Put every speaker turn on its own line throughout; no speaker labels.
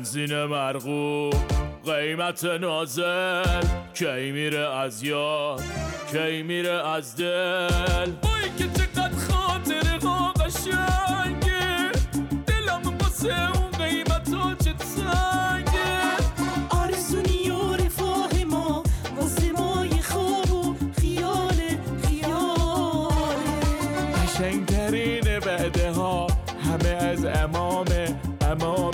بنزین مرغوب قیمت نازل. کی میره از یاد؟ کی میره از دل؟ وای که چقدر خاطر ها قشنگه. دلم واسه اون قیمت ها چه تنگه
آرزونی و رفاه ما واسه ما یه خواب و خیال خیاله.
قشنگترین بعده ها همه از امامه امامه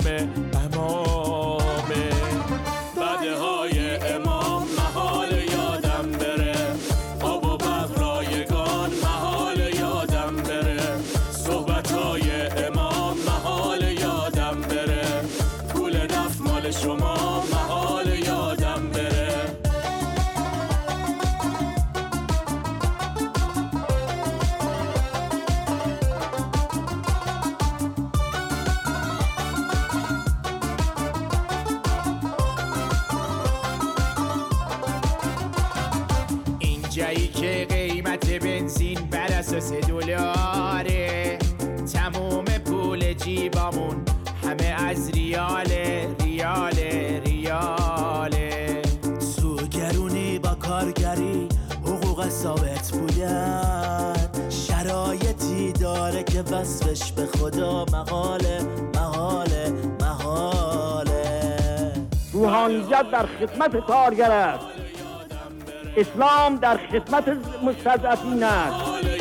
اینجایی که قیمت بنزین بر اساس دلاره. تموم پول جیبامون همه از ریاله ریاله ریاله
سوگرونی با کارگری حقوق ثابت بودن شرایطی داره که وصفش به خدا مقاله مقاله مقاله.
روحانیت در خدمت کارگر است. اسلام در خدمت مستضعفین است.